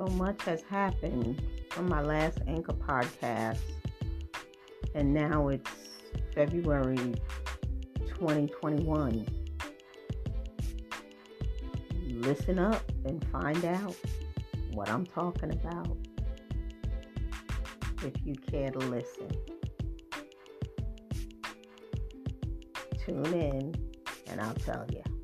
So much has happened from my last Anchor podcast, and now it's February 2021. Listen up and find out what I'm talking about if you care to listen. Tune in and I'll tell you.